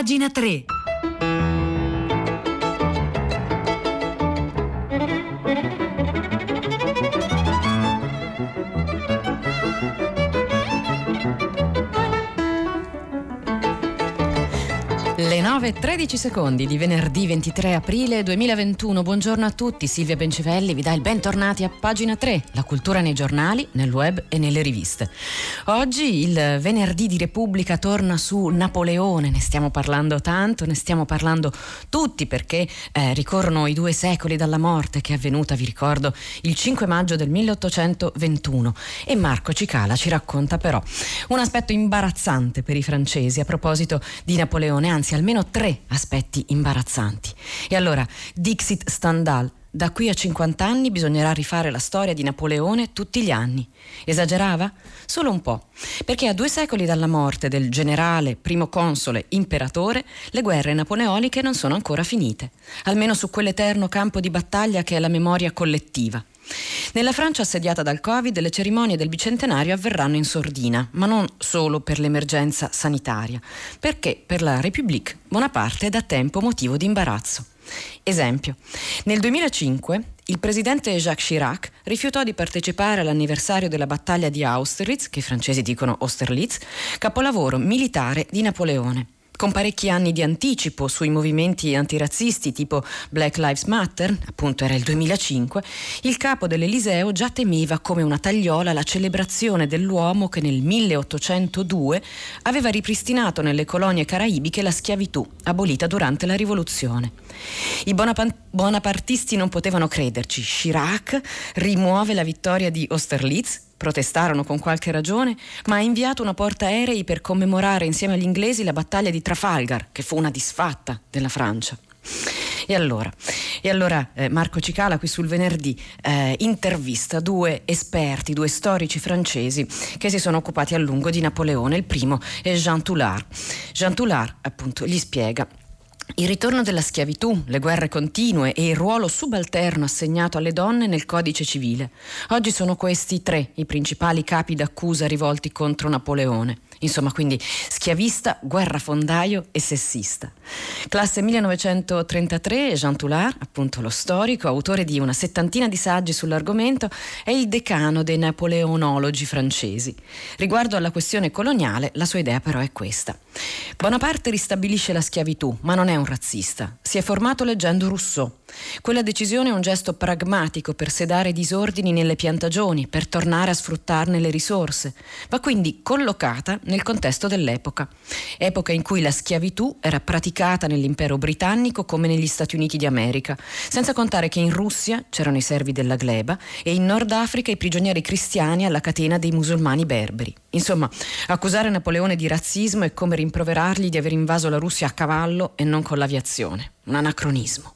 pagina 3. Le 9 13 secondi di venerdì 23 aprile 2021. Buongiorno a tutti. Silvia Bencivelli vi dà il bentornati a pagina 3, la cultura nei giornali, nel web e nelle riviste. Oggi il venerdì di Repubblica torna su Napoleone, ne stiamo parlando tanto, ne stiamo parlando tutti perché eh, ricorrono i due secoli dalla morte che è avvenuta, vi ricordo, il 5 maggio del 1821 e Marco Cicala ci racconta però un aspetto imbarazzante per i francesi a proposito di Napoleone, anzi anzi almeno tre aspetti imbarazzanti. E allora, Dixit Stendhal, da qui a 50 anni bisognerà rifare la storia di Napoleone tutti gli anni. Esagerava? Solo un po', perché a due secoli dalla morte del generale, primo console, imperatore, le guerre napoleoniche non sono ancora finite, almeno su quell'eterno campo di battaglia che è la memoria collettiva. Nella Francia assediata dal Covid le cerimonie del bicentenario avverranno in sordina, ma non solo per l'emergenza sanitaria, perché per la République Bonaparte è da tempo motivo di imbarazzo. Esempio, nel 2005 il presidente Jacques Chirac rifiutò di partecipare all'anniversario della battaglia di Austerlitz, che i francesi dicono Austerlitz, capolavoro militare di Napoleone con parecchi anni di anticipo sui movimenti antirazzisti tipo Black Lives Matter, appunto era il 2005, il capo dell'Eliseo già temeva come una tagliola la celebrazione dell'uomo che nel 1802 aveva ripristinato nelle colonie caraibiche la schiavitù abolita durante la rivoluzione. I bonapartisti non potevano crederci. Chirac rimuove la vittoria di Austerlitz protestarono con qualche ragione, ma ha inviato una portaerei per commemorare insieme agli inglesi la battaglia di Trafalgar, che fu una disfatta della Francia. E allora, e allora eh, Marco Cicala qui sul venerdì eh, intervista due esperti, due storici francesi che si sono occupati a lungo di Napoleone. Il primo è Jean Toulard. Jean Toulard appunto gli spiega il ritorno della schiavitù, le guerre continue e il ruolo subalterno assegnato alle donne nel codice civile. Oggi sono questi tre i principali capi d'accusa rivolti contro Napoleone. Insomma, quindi schiavista, guerrafondaio e sessista. Classe 1933, Jean Toulard, appunto lo storico, autore di una settantina di saggi sull'argomento, è il decano dei napoleonologi francesi. Riguardo alla questione coloniale, la sua idea però è questa. Bonaparte ristabilisce la schiavitù, ma non è un razzista. Si è formato leggendo Rousseau. Quella decisione è un gesto pragmatico per sedare disordini nelle piantagioni, per tornare a sfruttarne le risorse. Va quindi collocata nel contesto dell'epoca, epoca in cui la schiavitù era praticata nell'impero britannico come negli Stati Uniti d'America, senza contare che in Russia c'erano i servi della gleba e in Nord Africa i prigionieri cristiani alla catena dei musulmani berberi. Insomma, accusare Napoleone di razzismo è come rimproverargli di aver invaso la Russia a cavallo e non con l'aviazione. Un anacronismo.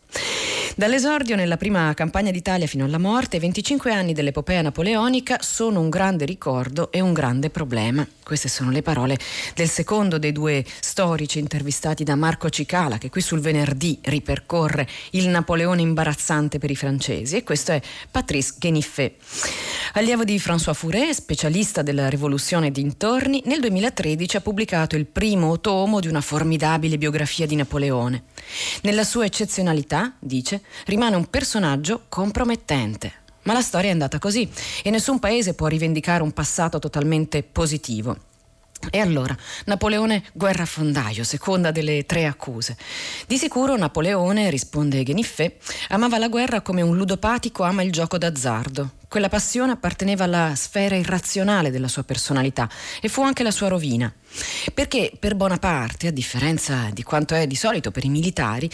Dall'esordio nella prima campagna d'Italia fino alla morte, i 25 anni dell'epopea napoleonica sono un grande ricordo e un grande problema. Queste sono le parole del secondo dei due storici intervistati da Marco Cicala, che qui sul venerdì ripercorre il Napoleone imbarazzante per i francesi, e questo è Patrice Gueniffet. Allievo di François Furet, specialista della rivoluzione dintorni, nel 2013 ha pubblicato il primo tomo di una formidabile biografia di Napoleone. Nella sua eccezionalità, dice, rimane un personaggio compromettente. Ma la storia è andata così e nessun paese può rivendicare un passato totalmente positivo. E allora, Napoleone guerrafondaio, seconda delle tre accuse. Di sicuro Napoleone, risponde Geniffet, amava la guerra come un ludopatico ama il gioco d'azzardo. Quella passione apparteneva alla sfera irrazionale della sua personalità e fu anche la sua rovina. Perché per Bonaparte, a differenza di quanto è di solito per i militari,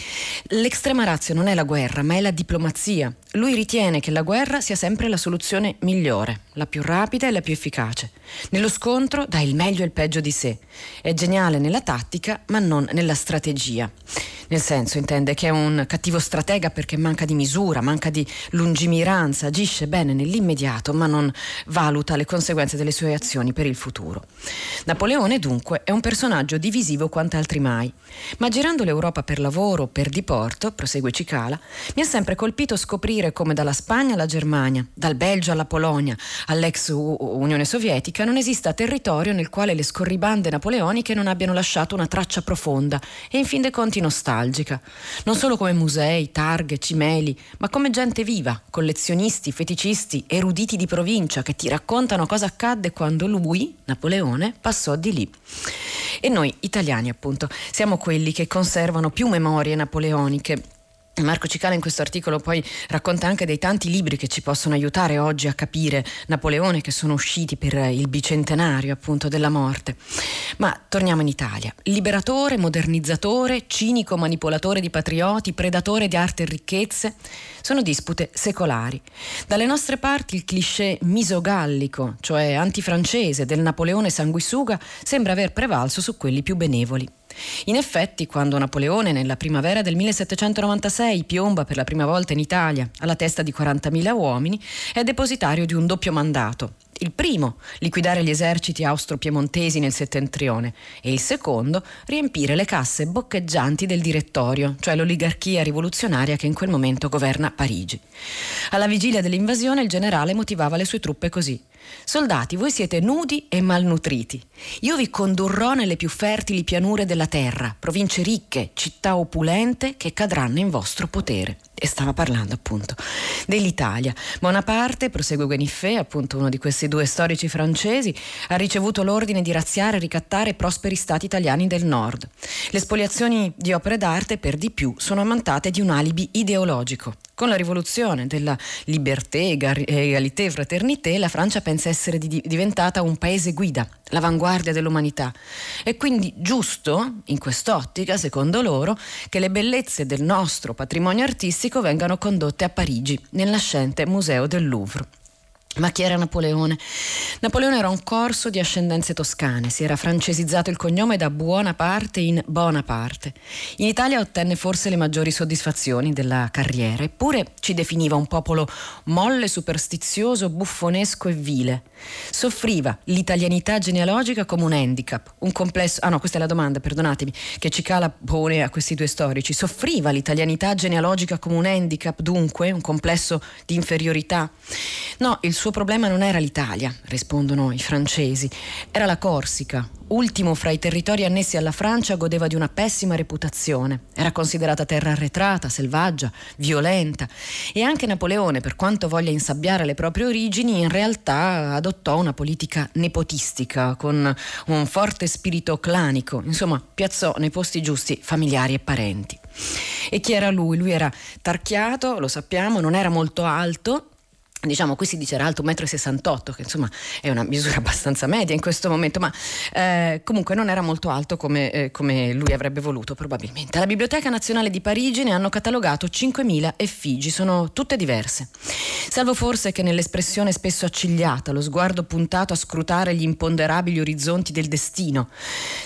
l'extrema razza non è la guerra, ma è la diplomazia. Lui ritiene che la guerra sia sempre la soluzione migliore, la più rapida e la più efficace. Nello scontro dà il meglio e il peggio di sé. È geniale nella tattica, ma non nella strategia. nel senso intende che è un cattivo stratega perché manca di misura, manca di lungimiranza, agisce bene nell'immediato ma non valuta le conseguenze delle sue azioni per il futuro. Napoleone dunque è un personaggio divisivo quanto altri mai, ma girando l'Europa per lavoro, per diporto, prosegue Cicala, mi ha sempre colpito scoprire come dalla Spagna alla Germania, dal Belgio alla Polonia, all'ex Unione Sovietica non esista territorio nel quale le scorribande napoleoniche non abbiano lasciato una traccia profonda e in fin dei conti nostalgica, non solo come musei, targhe, cimeli, ma come gente viva, collezionisti, feticisti, eruditi di provincia che ti raccontano cosa accadde quando lui, Napoleone, passò di lì. E noi italiani, appunto, siamo quelli che conservano più memorie napoleoniche Marco Cicala in questo articolo poi racconta anche dei tanti libri che ci possono aiutare oggi a capire Napoleone che sono usciti per il bicentenario appunto della morte. Ma torniamo in Italia. Liberatore, modernizzatore, cinico manipolatore di patrioti, predatore di arte e ricchezze, sono dispute secolari. Dalle nostre parti il cliché misogallico, cioè antifrancese del Napoleone sanguisuga, sembra aver prevalso su quelli più benevoli. In effetti, quando Napoleone nella primavera del 1796 piomba per la prima volta in Italia alla testa di 40.000 uomini, è depositario di un doppio mandato. Il primo, liquidare gli eserciti austro-piemontesi nel settentrione e il secondo, riempire le casse boccheggianti del direttorio, cioè l'oligarchia rivoluzionaria che in quel momento governa Parigi. Alla vigilia dell'invasione il generale motivava le sue truppe così. Soldati, voi siete nudi e malnutriti. Io vi condurrò nelle più fertili pianure della terra, province ricche, città opulente che cadranno in vostro potere. E stava parlando appunto dell'Italia. Bonaparte, prosegue Gueniffé, appunto uno di questi due storici francesi, ha ricevuto l'ordine di razziare e ricattare prosperi stati italiani del nord. Le spoliazioni di opere d'arte per di più sono ammantate di un alibi ideologico. Con la rivoluzione della liberté, egalité, fraternité, la Francia pensa essere di- diventata un paese guida, l'avanguardia dell'umanità. È quindi giusto, in quest'ottica, secondo loro, che le bellezze del nostro patrimonio artistico vengano condotte a Parigi, nel nascente Museo del Louvre. Ma chi era Napoleone? Napoleone era un corso di ascendenze toscane, si era francesizzato il cognome da buona parte in Bonaparte. In Italia ottenne forse le maggiori soddisfazioni della carriera, eppure ci definiva un popolo molle, superstizioso, buffonesco e vile. Soffriva l'italianità genealogica come un handicap, un complesso... Ah no, questa è la domanda, perdonatemi, che Cicala pone a questi due storici. Soffriva l'italianità genealogica come un handicap, dunque, un complesso di inferiorità? No, il suo problema non era l'Italia, rispondono i francesi, era la Corsica. Ultimo fra i territori annessi alla Francia, godeva di una pessima reputazione. Era considerata terra arretrata, selvaggia, violenta. E anche Napoleone, per quanto voglia insabbiare le proprie origini, in realtà adottò una politica nepotistica, con un forte spirito clanico. Insomma, piazzò nei posti giusti familiari e parenti. E chi era lui? Lui era tarchiato, lo sappiamo, non era molto alto, diciamo qui si dice era alto 1,68 m che insomma è una misura abbastanza media in questo momento ma eh, comunque non era molto alto come, eh, come, lui avrebbe voluto probabilmente. Alla Biblioteca Nazionale di Parigi ne hanno catalogato 5.000 effigi sono tutte diverse. Salvo forse che nell'espressione spesso accigliata lo sguardo puntato a scrutare gli imponderabili orizzonti del destino.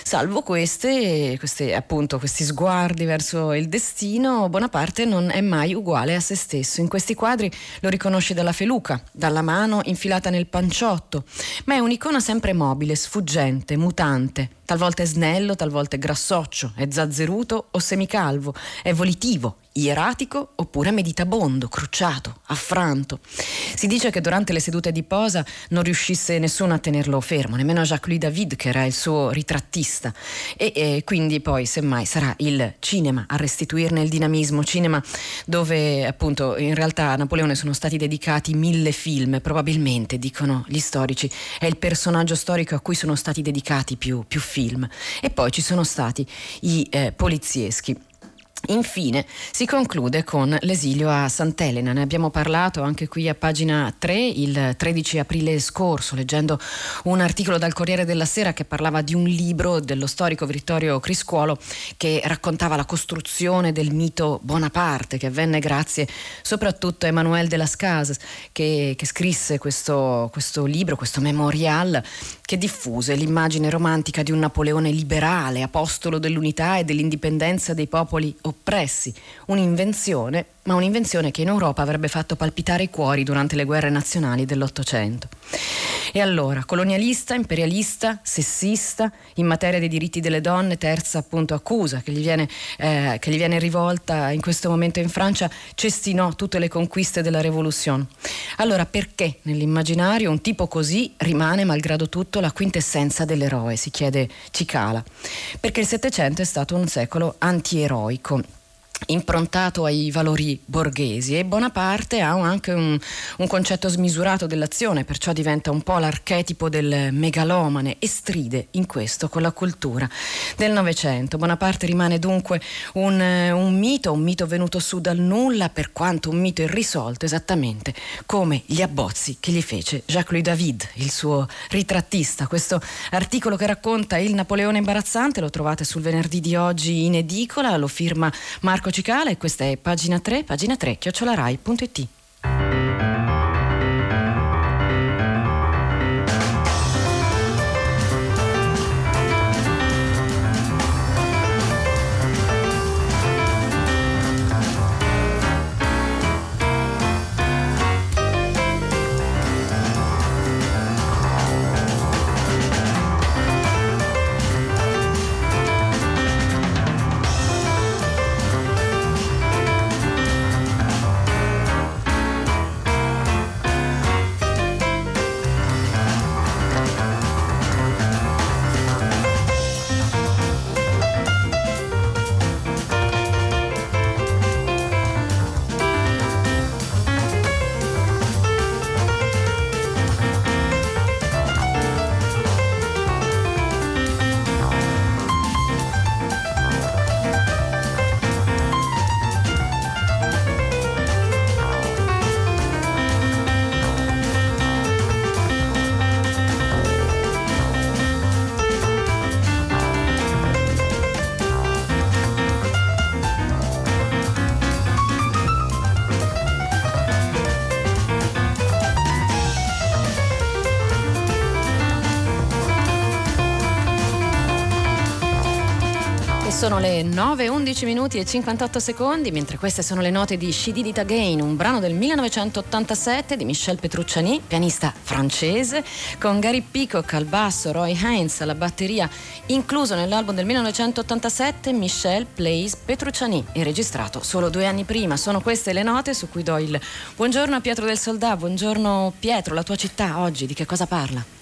Salvo queste, queste appunto questi sguardi verso il destino Bonaparte non è mai uguale a se stesso. In questi quadri lo riconosce dalla felice feluca, dalla mano infilata nel panciotto, ma è un'icona sempre mobile, sfuggente, mutante, talvolta è snello, talvolta è grassoccio, è zazzeruto o semicalvo, è volitivo, ieratico oppure meditabondo, crucciato, affranto. Si dice che durante le sedute di posa non riuscisse nessuno a tenerlo fermo, nemmeno Jacques-Louis David che era il suo ritrattista e, e quindi poi semmai sarà il cinema a restituirne il dinamismo, cinema dove appunto in realtà a Napoleone sono stati dedicati mille film, probabilmente dicono gli storici, è il personaggio storico a cui sono stati dedicati più, più film e poi ci sono stati i eh, polizieschi. Infine si conclude con l'esilio a Sant'Elena, ne abbiamo parlato anche qui a pagina 3 il 13 aprile scorso leggendo un articolo dal Corriere della Sera che parlava di un libro dello storico Vittorio Criscuolo che raccontava la costruzione del mito Bonaparte che avvenne grazie soprattutto a Emanuele de las Casas che, che scrisse questo, questo libro, questo memorial che diffuse l'immagine romantica di un Napoleone liberale, apostolo dell'unità e dell'indipendenza dei popoli opprimenti oppressi, un'invenzione ma un'invenzione che in Europa avrebbe fatto palpitare i cuori durante le guerre nazionali dell'Ottocento. E allora, colonialista, imperialista, sessista, in materia dei diritti delle donne, terza appunto accusa che gli viene, eh, che gli viene rivolta in questo momento in Francia, cestinò tutte le conquiste della Rivoluzione. Allora, perché nell'immaginario un tipo così rimane, malgrado tutto, la quintessenza dell'eroe, si chiede Cicala? Perché il Settecento è stato un secolo antieroico improntato ai valori borghesi e Bonaparte ha anche un, un, concetto smisurato dell'azione, perciò diventa un po' l'archetipo del megalomane e stride in questo con la cultura del Novecento. Bonaparte rimane dunque un, un mito, un mito venuto su dal nulla, per quanto un mito irrisolto, esattamente come gli abbozzi che gli fece Jacques-Louis David, il suo ritrattista. Questo articolo che racconta il Napoleone imbarazzante lo trovate sul venerdì di oggi in edicola, lo firma Marco Marco Cicala e questa è pagina 3, pagina 3, chiocciolarai.it. Sono le 9, 11 minuti e 58 secondi, mentre queste sono le note di She Did It Again, un brano del 1987 di Michel Petrucciani, pianista francese, con Gary Peacock al basso, Roy Hines alla batteria, incluso nell'album del 1987 Michel Plays Petrucciani e registrato solo due anni prima. Sono queste le note su cui do il buongiorno a Pietro del Soldà. Buongiorno Pietro, la tua città oggi di che cosa parla?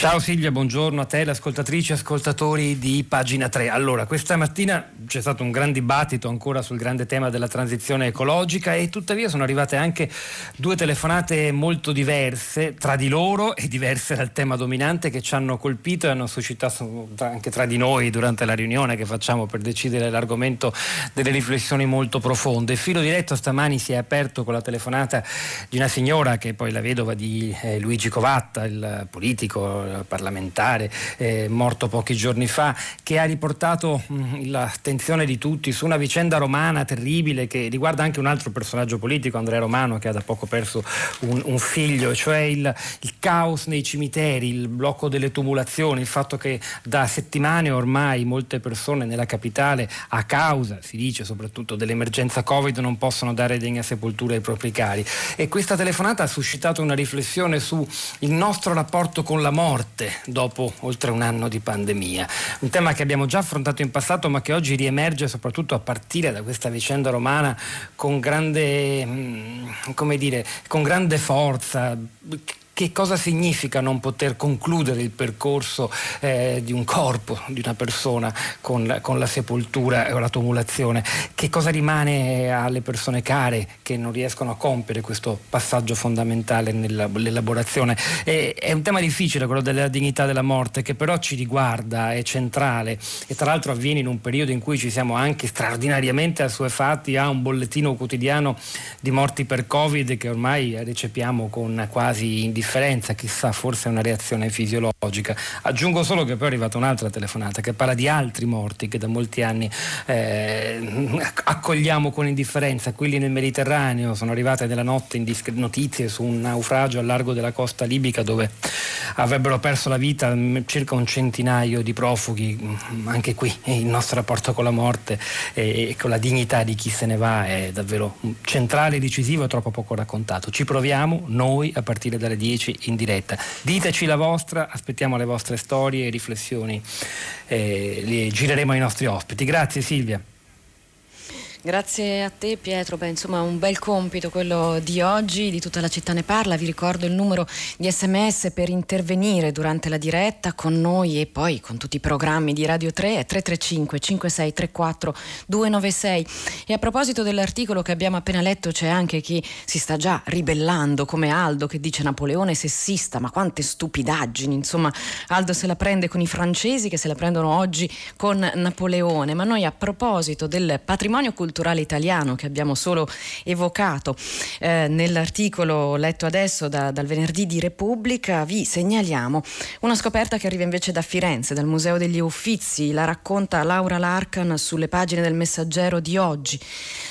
Ciao Silvia, buongiorno a te, ascoltatrici e ascoltatori di Pagina 3. Allora, questa mattina c'è stato un gran dibattito ancora sul grande tema della transizione ecologica e tuttavia sono arrivate anche due telefonate molto diverse tra di loro e diverse dal tema dominante che ci hanno colpito e hanno suscitato anche tra di noi durante la riunione che facciamo per decidere l'argomento delle riflessioni molto profonde. Il filo diretto stamani si è aperto con la telefonata di una signora che è poi la vedova di eh, Luigi Covatta, il politico parlamentare eh, morto pochi giorni fa, che ha riportato mh, mm, l'attenzione di tutti su una vicenda romana terribile che riguarda anche un altro personaggio politico, Andrea Romano, che ha da poco perso un, un figlio, cioè il, il, caos nei cimiteri, il blocco delle tumulazioni, il fatto che da settimane ormai molte persone nella capitale, a causa, si dice soprattutto dell'emergenza Covid, non possono dare degna sepoltura ai propri cari. E questa telefonata ha suscitato una riflessione sul nostro rapporto con la morte dopo oltre un anno di pandemia. Un tema che abbiamo già affrontato in passato ma che oggi riemerge soprattutto a partire da questa vicenda romana con grande, mm, come dire, con grande forza che cosa significa non poter concludere il percorso eh, di un corpo, di una persona con, con, la sepoltura o la tumulazione, che cosa rimane alle persone care che non riescono a compiere questo passaggio fondamentale nell'elaborazione. E, è un tema difficile quello della dignità della morte che però ci riguarda, è centrale e tra l'altro avviene in un periodo in cui ci siamo anche straordinariamente assuefatti a un bollettino quotidiano di morti per Covid che ormai recepiamo con quasi indifferenza indifferenza, chissà, forse è una reazione fisiologica. Aggiungo solo che poi è arrivata un'altra telefonata che parla di altri morti che da molti anni eh, accogliamo con indifferenza, quelli nel Mediterraneo, sono arrivate nella notte notizie su un naufragio al largo della costa libica dove avrebbero perso la vita circa un centinaio di profughi, mm, anche qui il nostro rapporto con la morte e con la dignità di chi se ne va è davvero centrale, decisivo e troppo poco raccontato. Ci proviamo noi a partire dalle 10 in diretta. Diteci la vostra, aspettiamo le vostre storie e riflessioni, eh, le gireremo ai nostri ospiti. Grazie Silvia. Grazie a te Pietro, Beh, insomma un bel compito quello di oggi, di tutta la città ne parla, vi ricordo il numero di sms per intervenire durante la diretta con noi e poi con tutti i programmi di Radio 3 è 335 5634 296 e a proposito dell'articolo che abbiamo appena letto c'è anche chi si sta già ribellando come Aldo che dice Napoleone sessista, ma quante stupidaggini, insomma Aldo se la prende con i francesi che se la prendono oggi con Napoleone, ma noi a proposito del patrimonio culturale culturale italiano che abbiamo solo evocato. Eh, nell'articolo letto adesso da, dal venerdì di Repubblica, vi segnaliamo una scoperta che arriva invece da Firenze, dal Museo degli Uffizi, la racconta Laura Larkan sulle pagine del Messaggero di oggi,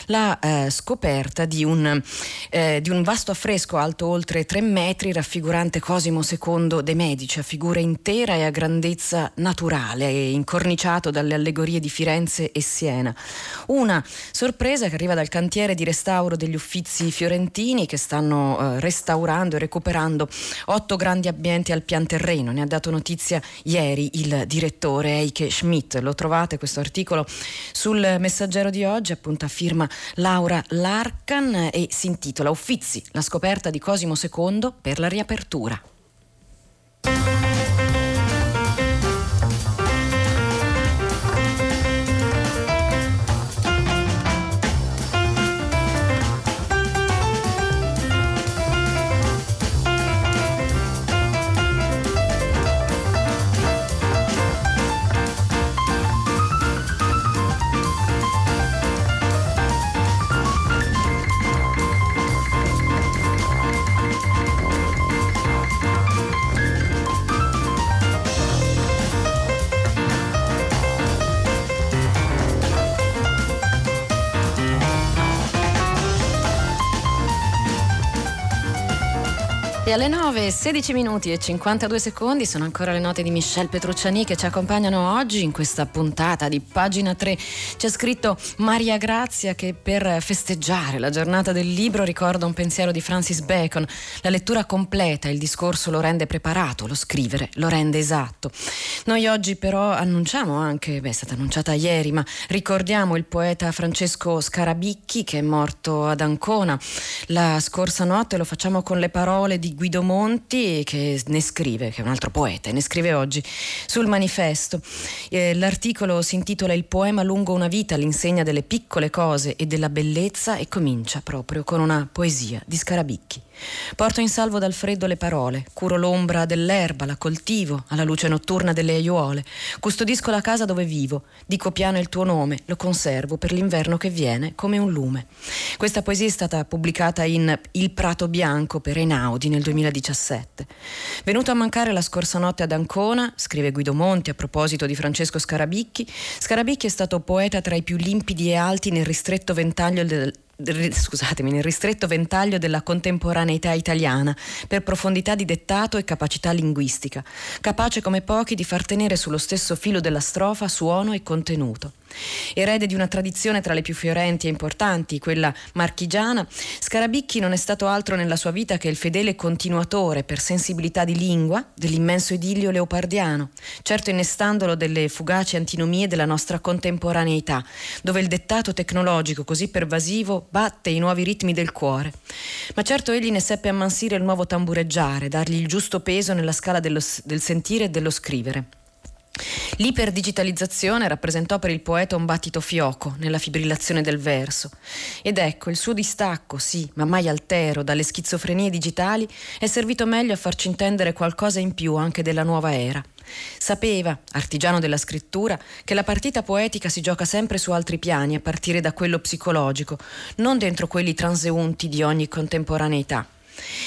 la eh, scoperta di un, eh, di un vasto affresco alto oltre tre metri raffigurante Cosimo II de Medici, a figura intera e a grandezza naturale, incorniciato dalle allegorie di Firenze e Siena. Una Sorpresa che arriva dal cantiere di restauro degli uffizi fiorentini che stanno eh, restaurando e recuperando otto grandi ambienti al pian terreno. Ne ha dato notizia ieri il direttore Eike Schmidt. Lo trovate questo articolo sul messaggero di oggi, appunto a firma Laura Larkan e si intitola Uffizi, la scoperta di Cosimo II per la riapertura. E alle 9, 16 minuti e 52 secondi sono ancora le note di Michel Petrucciani che ci accompagnano oggi in questa puntata di pagina 3. C'è scritto Maria Grazia che per festeggiare la giornata del libro ricorda un pensiero di Francis Bacon. La lettura completa, il discorso lo rende preparato, lo scrivere lo rende esatto. Noi oggi però annunciamo anche, beh è stata annunciata ieri, ma ricordiamo il poeta Francesco Scarabicchi che è morto ad Ancona la scorsa notte, lo facciamo con le parole di Guido Monti che ne scrive, che è un altro poeta, ne scrive oggi sul manifesto. Eh, l'articolo si intitola Il poema lungo una vita, l'insegna delle piccole cose e della bellezza e comincia proprio con una poesia di Scarabicchi. Porto in salvo dal freddo le parole, curo l'ombra dell'erba, la coltivo alla luce notturna delle aiuole, custodisco la casa dove vivo, dico piano il tuo nome, lo conservo per l'inverno che viene come un lume. Questa poesia è stata pubblicata in Il Prato Bianco per Einaudi nel 2017. Venuto a mancare la scorsa notte ad Ancona, scrive Guido Monti a proposito di Francesco Scarabicchi, Scarabicchi è stato poeta tra i più limpidi e alti nel ristretto ventaglio del scusatemi, nel ristretto ventaglio della contemporaneità italiana, per profondità di dettato e capacità linguistica, capace come pochi di far tenere sullo stesso filo della strofa suono e contenuto. Erede di una tradizione tra le più fiorenti e importanti, quella marchigiana, Scarabicchi non è stato altro nella sua vita che il fedele continuatore per sensibilità di lingua dell'immenso idillio leopardiano, certo innestandolo delle fugaci antinomie della nostra contemporaneità, dove il dettato tecnologico così pervasivo batte i nuovi ritmi del cuore. Ma certo egli ne seppe ammansire il nuovo tambureggiare, dargli il giusto peso nella scala dello, del sentire e dello scrivere. L'iperdigitalizzazione rappresentò per il poeta un battito fioco nella fibrillazione del verso. Ed ecco, il suo distacco, sì, ma mai altero, dalle schizofrenie digitali, è servito meglio a farci intendere qualcosa in più anche della nuova era. Sapeva, artigiano della scrittura, che la partita poetica si gioca sempre su altri piani, a partire da quello psicologico, non dentro quelli transeunti di ogni contemporaneità.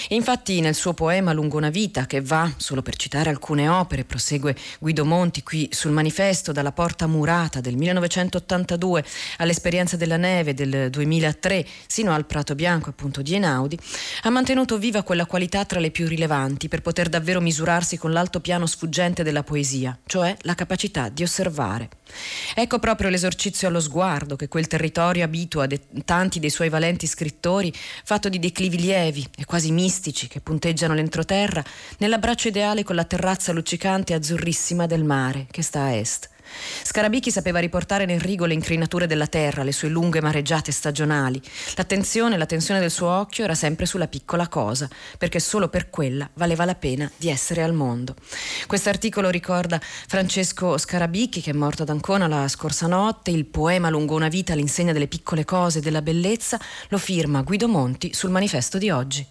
E infatti nel suo poema Lungo una vita, che va, solo per citare alcune opere, prosegue Guido Monti qui sul manifesto dalla porta murata del 1982 all'esperienza della neve del 2003 sino al Prato Bianco appunto di Einaudi, ha mantenuto viva quella qualità tra le più rilevanti per poter davvero misurarsi con l'alto piano sfuggente della poesia, cioè la capacità di osservare. Ecco proprio l'esercizio allo sguardo che quel territorio abitua de- tanti dei suoi valenti scrittori, fatto di declivi lievi e quasi mistici che punteggiano l'entroterra, nell'abbraccio ideale con la terrazza luccicante e azzurrissima del mare che sta a est. Scarabicchi sapeva riportare nel rigo le incrinature della terra, le sue lunghe mareggiate stagionali. L'attenzione, la tensione del suo occhio era sempre sulla piccola cosa, perché solo per quella valeva la pena di essere al mondo. Questo articolo ricorda Francesco Scarabicchi, che è morto ad Ancona la scorsa notte. Il poema Lungo una vita all'insegna delle piccole cose e della bellezza lo firma Guido Monti sul manifesto di oggi.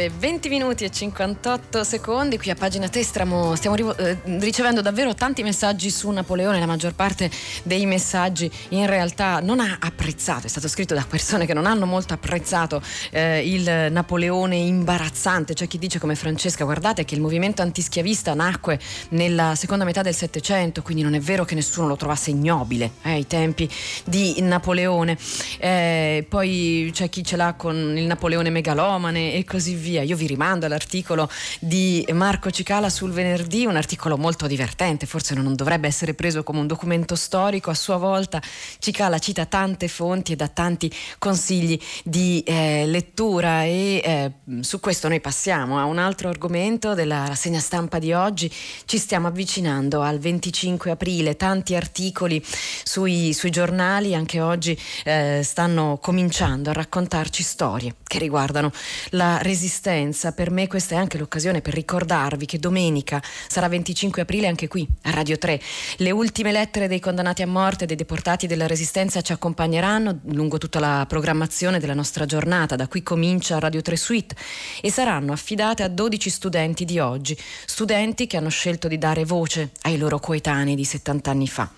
9, 20 minuti e 58 secondi. Qui a pagina 3 stiamo, stiamo eh, ricevendo davvero tanti messaggi su Napoleone. La maggior parte dei messaggi in realtà non ha apprezzato. È stato scritto da persone che non hanno molto apprezzato eh, il Napoleone imbarazzante. C'è chi dice come Francesca: guardate che il movimento antischiavista nacque nella seconda metà del Settecento, quindi non è vero che nessuno lo trovasse ignobile eh, ai tempi di Napoleone. Eh, poi c'è chi ce l'ha con il Napoleone megalomane e così via. Io vi rimando all'articolo di Marco Cicala sul venerdì, un articolo molto divertente, forse non dovrebbe essere preso come un documento storico. A sua volta Cicala cita tante fonti e dà tanti consigli di eh, lettura e eh, su questo noi passiamo a un altro argomento della rassegna stampa di oggi. Ci stiamo avvicinando al 25 aprile, tanti articoli sui, sui giornali anche oggi eh, stanno cominciando a raccontarci storie che riguardano la resistenza. Per me questa è anche l'occasione per ricordarvi che domenica sarà 25 aprile anche qui a Radio 3. Le ultime lettere dei condannati a morte e dei deportati della resistenza ci accompagneranno lungo tutta la programmazione della nostra giornata. Da qui comincia Radio 3 Suite e saranno affidate a 12 studenti di oggi, studenti che hanno scelto di dare voce ai loro coetanei di 70 anni fa.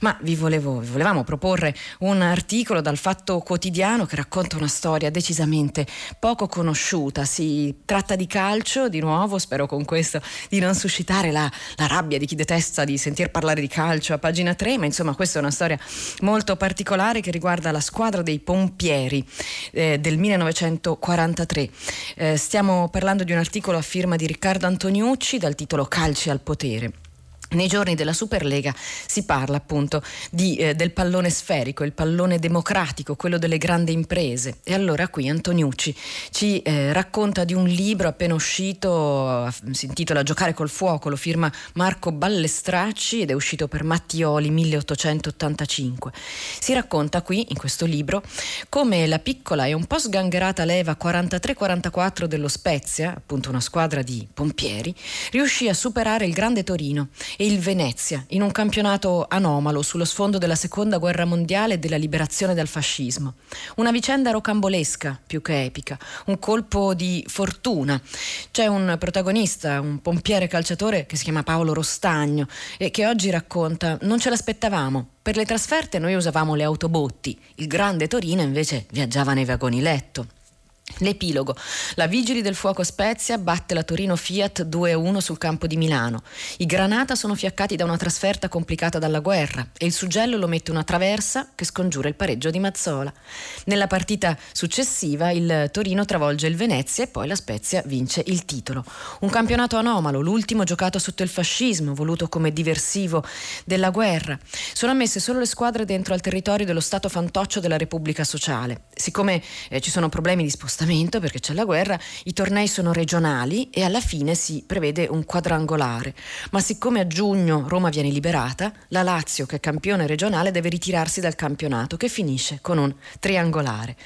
Ma vi, volevo, vi volevamo proporre un articolo dal Fatto Quotidiano che racconta una storia decisamente poco conosciuta. Si tratta di calcio, di nuovo, spero con questo di non suscitare la, la rabbia di chi detesta di sentir parlare di calcio a pagina 3, ma insomma questa è una storia molto particolare che riguarda la squadra dei pompieri eh, del 1943. Eh, stiamo parlando di un articolo a firma di Riccardo Antoniucci dal titolo Calci al potere. Nei giorni della Superlega si parla appunto di, eh, del pallone sferico, il pallone democratico, quello delle grandi imprese. E allora qui Antoniucci ci eh, racconta di un libro appena uscito, si intitola Giocare col fuoco, lo firma Marco Ballestracci ed è uscito per Mattioli 1885. Si racconta qui, in questo libro, come la piccola e un po' sgangherata leva 43-44 dello Spezia, appunto una squadra di pompieri, riuscì a superare il grande Torino e il Venezia in un campionato anomalo sullo sfondo della seconda guerra mondiale e della liberazione dal fascismo. Una vicenda rocambolesca più che epica, un colpo di fortuna. C'è un protagonista, un pompiere calciatore che si chiama Paolo Rostagno e che oggi racconta non ce l'aspettavamo. Per le trasferte noi usavamo le autobotti, il grande Torino invece viaggiava nei vagoni letto. L'epilogo. La Vigili del Fuoco Spezia batte la Torino Fiat 2-1 sul campo di Milano. I Granata sono fiaccati da una trasferta complicata dalla guerra e il suggello lo mette una traversa che scongiura il pareggio di Mazzola. Nella partita successiva il Torino travolge il Venezia e poi la Spezia vince il titolo. Un campionato anomalo, l'ultimo giocato sotto il fascismo, voluto come diversivo della guerra. Sono ammesse solo le squadre dentro al territorio dello Stato fantoccio della Repubblica Sociale. Siccome eh, ci sono problemi di spostamento, spostamento perché c'è la guerra, i tornei sono regionali e alla fine si prevede un quadrangolare. Ma siccome a giugno Roma viene liberata, la Lazio, che è campione regionale, deve ritirarsi dal campionato che finisce con un triangolare.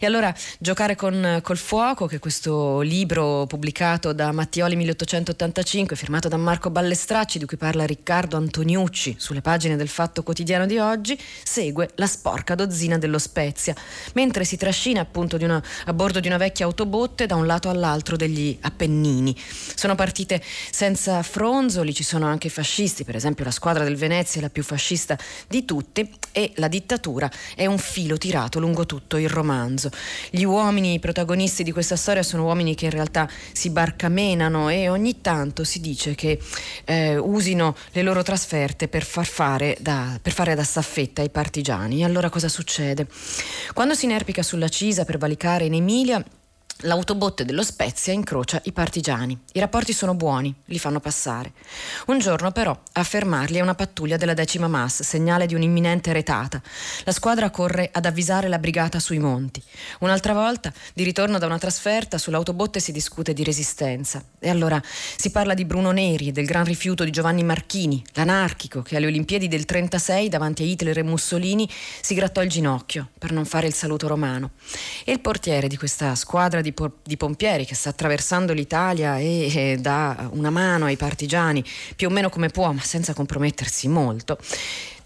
E allora giocare con, col fuoco, che è questo libro pubblicato da Mattioli 1885, firmato da Marco Ballestracci, di cui parla Riccardo Antoniucci sulle pagine del Fatto Quotidiano di oggi, segue la sporca dozzina dello Spezia, mentre si trascina appunto una, a bordo di di una vecchia autobotte da un lato all'altro degli Appennini. Sono partite senza fronzoli, ci sono anche i fascisti, per esempio la squadra del Venezia è la più fascista di tutti e la dittatura è un filo tirato lungo tutto il romanzo. Gli uomini protagonisti di questa storia sono uomini che in realtà si barcamenano e ogni tanto si dice che eh, usino le loro trasferte per far fare da, per fare da staffetta ai partigiani. E allora cosa succede? Quando si inerpica sulla Cisa per valicare in Emilia, объяснили L'autobotte dello Spezia incrocia i partigiani. I rapporti sono buoni, li fanno passare. Un giorno però a fermarli è una pattuglia della decima MAS, segnale di un'imminente retata. La squadra corre ad avvisare la brigata sui monti. Un'altra volta, di ritorno da una trasferta, sull'autobotte si discute di resistenza. E allora si parla di Bruno Neri e del gran rifiuto di Giovanni Marchini, l'anarchico che alle Olimpiadi del 36 davanti a Hitler e Mussolini si grattò il ginocchio per non fare il saluto romano. E il portiere di questa squadra di, di pompieri che sta attraversando l'Italia e, e dà una mano ai partigiani, più o meno come può, ma senza compromettersi molto.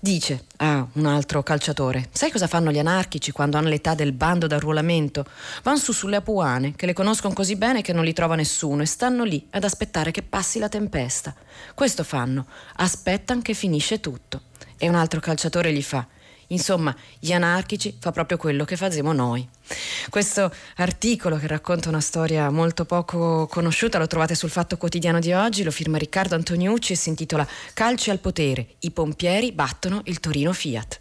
Dice a un altro calciatore: Sai cosa fanno gli anarchici quando hanno l'età del bando d'arruolamento? Vanno su sulle apuane, che le conoscono così bene che non li trova nessuno, e stanno lì ad aspettare che passi la tempesta. Questo fanno, aspettano che finisce tutto. E un altro calciatore gli fa: Insomma, gli anarchici fa proprio quello che facciamo noi. Questo articolo che racconta una storia molto poco conosciuta lo trovate sul Fatto Quotidiano di oggi, lo firma Riccardo Antoniucci e si intitola Calci al potere, i pompieri battono il Torino Fiat.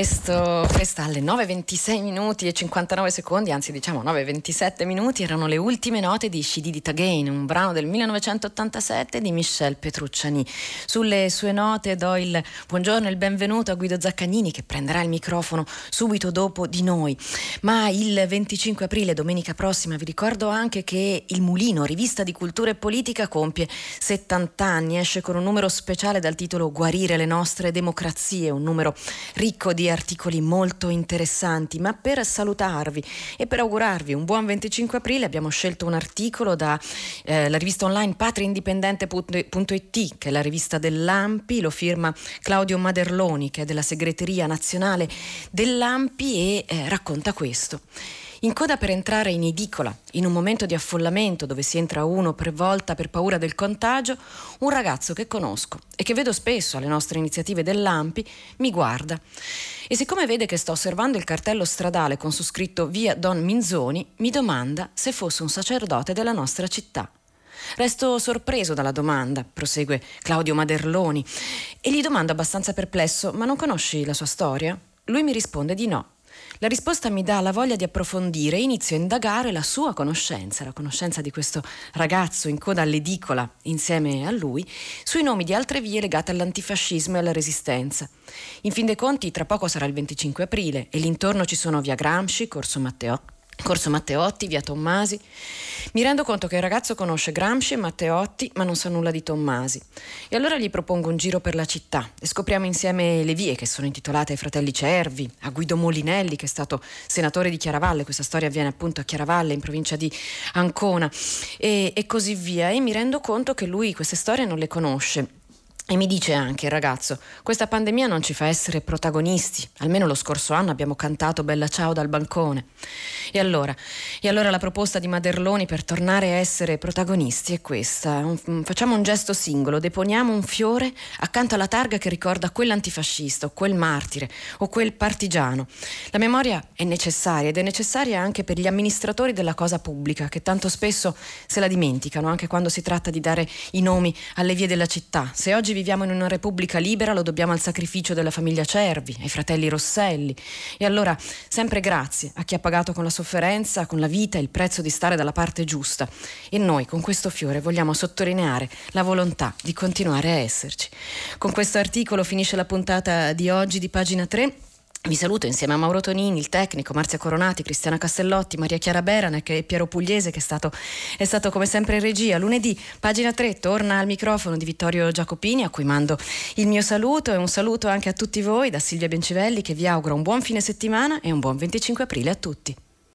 Questo, questa alle 9.26 minuti e 59 secondi, anzi diciamo 9.27 minuti, erano le ultime note di She Did It Again, un brano del 1987 di Michel Petrucciani. Sulle sue note do il buongiorno e il benvenuto a Guido Zaccagnini che prenderà il microfono subito dopo di noi. Ma il 25 aprile, domenica prossima, vi ricordo anche che Il Mulino, rivista di cultura e politica, compie 70 anni, esce con un numero speciale dal titolo Guarire le nostre democrazie, un numero ricco di articoli molto interessanti, ma per salutarvi e per augurarvi un buon 25 aprile abbiamo scelto un articolo dalla eh, rivista online patriaindipendente.it, che è la rivista dell'AMPI, lo firma Claudio Maderloni, che è della segreteria nazionale dell'AMPI e eh, racconta questo. In coda per entrare in edicola, in un momento di affollamento dove si entra uno per volta per paura del contagio, un ragazzo che conosco e che vedo spesso alle nostre iniziative dell'AMPI mi guarda. E siccome vede che sto osservando il cartello stradale con su scritto via Don Minzoni, mi domanda se fosse un sacerdote della nostra città. Resto sorpreso dalla domanda, prosegue Claudio Maderloni, e gli domando abbastanza perplesso: Ma non conosci la sua storia? Lui mi risponde di no. La risposta mi dà la voglia di approfondire e inizio a indagare la sua conoscenza, la conoscenza di questo ragazzo in coda all'edicola insieme a lui, sui nomi di altre vie legate all'antifascismo e alla resistenza. In fin dei conti, tra poco sarà il 25 aprile e l'intorno ci sono via Gramsci, Corso Matteo Corso Matteotti, via Tommasi. Mi rendo conto che il ragazzo conosce Gramsci e Matteotti, ma non sa nulla di Tommasi. E allora gli propongo un giro per la città e scopriamo insieme le vie che sono intitolate ai fratelli Cervi, a Guido Molinelli, che è stato senatore di Chiaravalle. Questa storia avviene appunto a Chiaravalle, in provincia di Ancona, e, e così via. E mi rendo conto che lui queste storie non le conosce e mi dice anche il ragazzo, questa pandemia non ci fa essere protagonisti, almeno lo scorso anno abbiamo cantato Bella Ciao dal bancone. E allora, e allora la proposta di Maderloni per tornare a essere protagonisti è questa, un, facciamo un gesto singolo, deponiamo un fiore accanto alla targa che ricorda quell'antifascista o quel martire o quel partigiano. La memoria è necessaria ed è necessaria anche per gli amministratori della cosa pubblica che tanto spesso se la dimenticano anche quando si tratta di dare i nomi alle vie della città. Se oggi viviamo in una repubblica libera lo dobbiamo al sacrificio della famiglia Cervi, ai fratelli Rosselli. E allora sempre grazie a chi ha pagato con la sofferenza, con la vita il prezzo di stare dalla parte giusta. E noi con questo fiore vogliamo sottolineare la volontà di continuare a esserci. Con questo articolo finisce la puntata di oggi di pagina 3. Vi saluto insieme a Mauro Tonini, il tecnico, Marzia Coronati, Cristiana Castellotti, Maria Chiara Beranec e Piero Pugliese che è stato, è stato, come sempre in regia. Lunedì, pagina 3, torna al microfono di Vittorio Giacopini a cui mando il mio saluto e un saluto anche a tutti voi da Silvia Bencivelli che vi augura un buon fine settimana e un buon 25 aprile a tutti.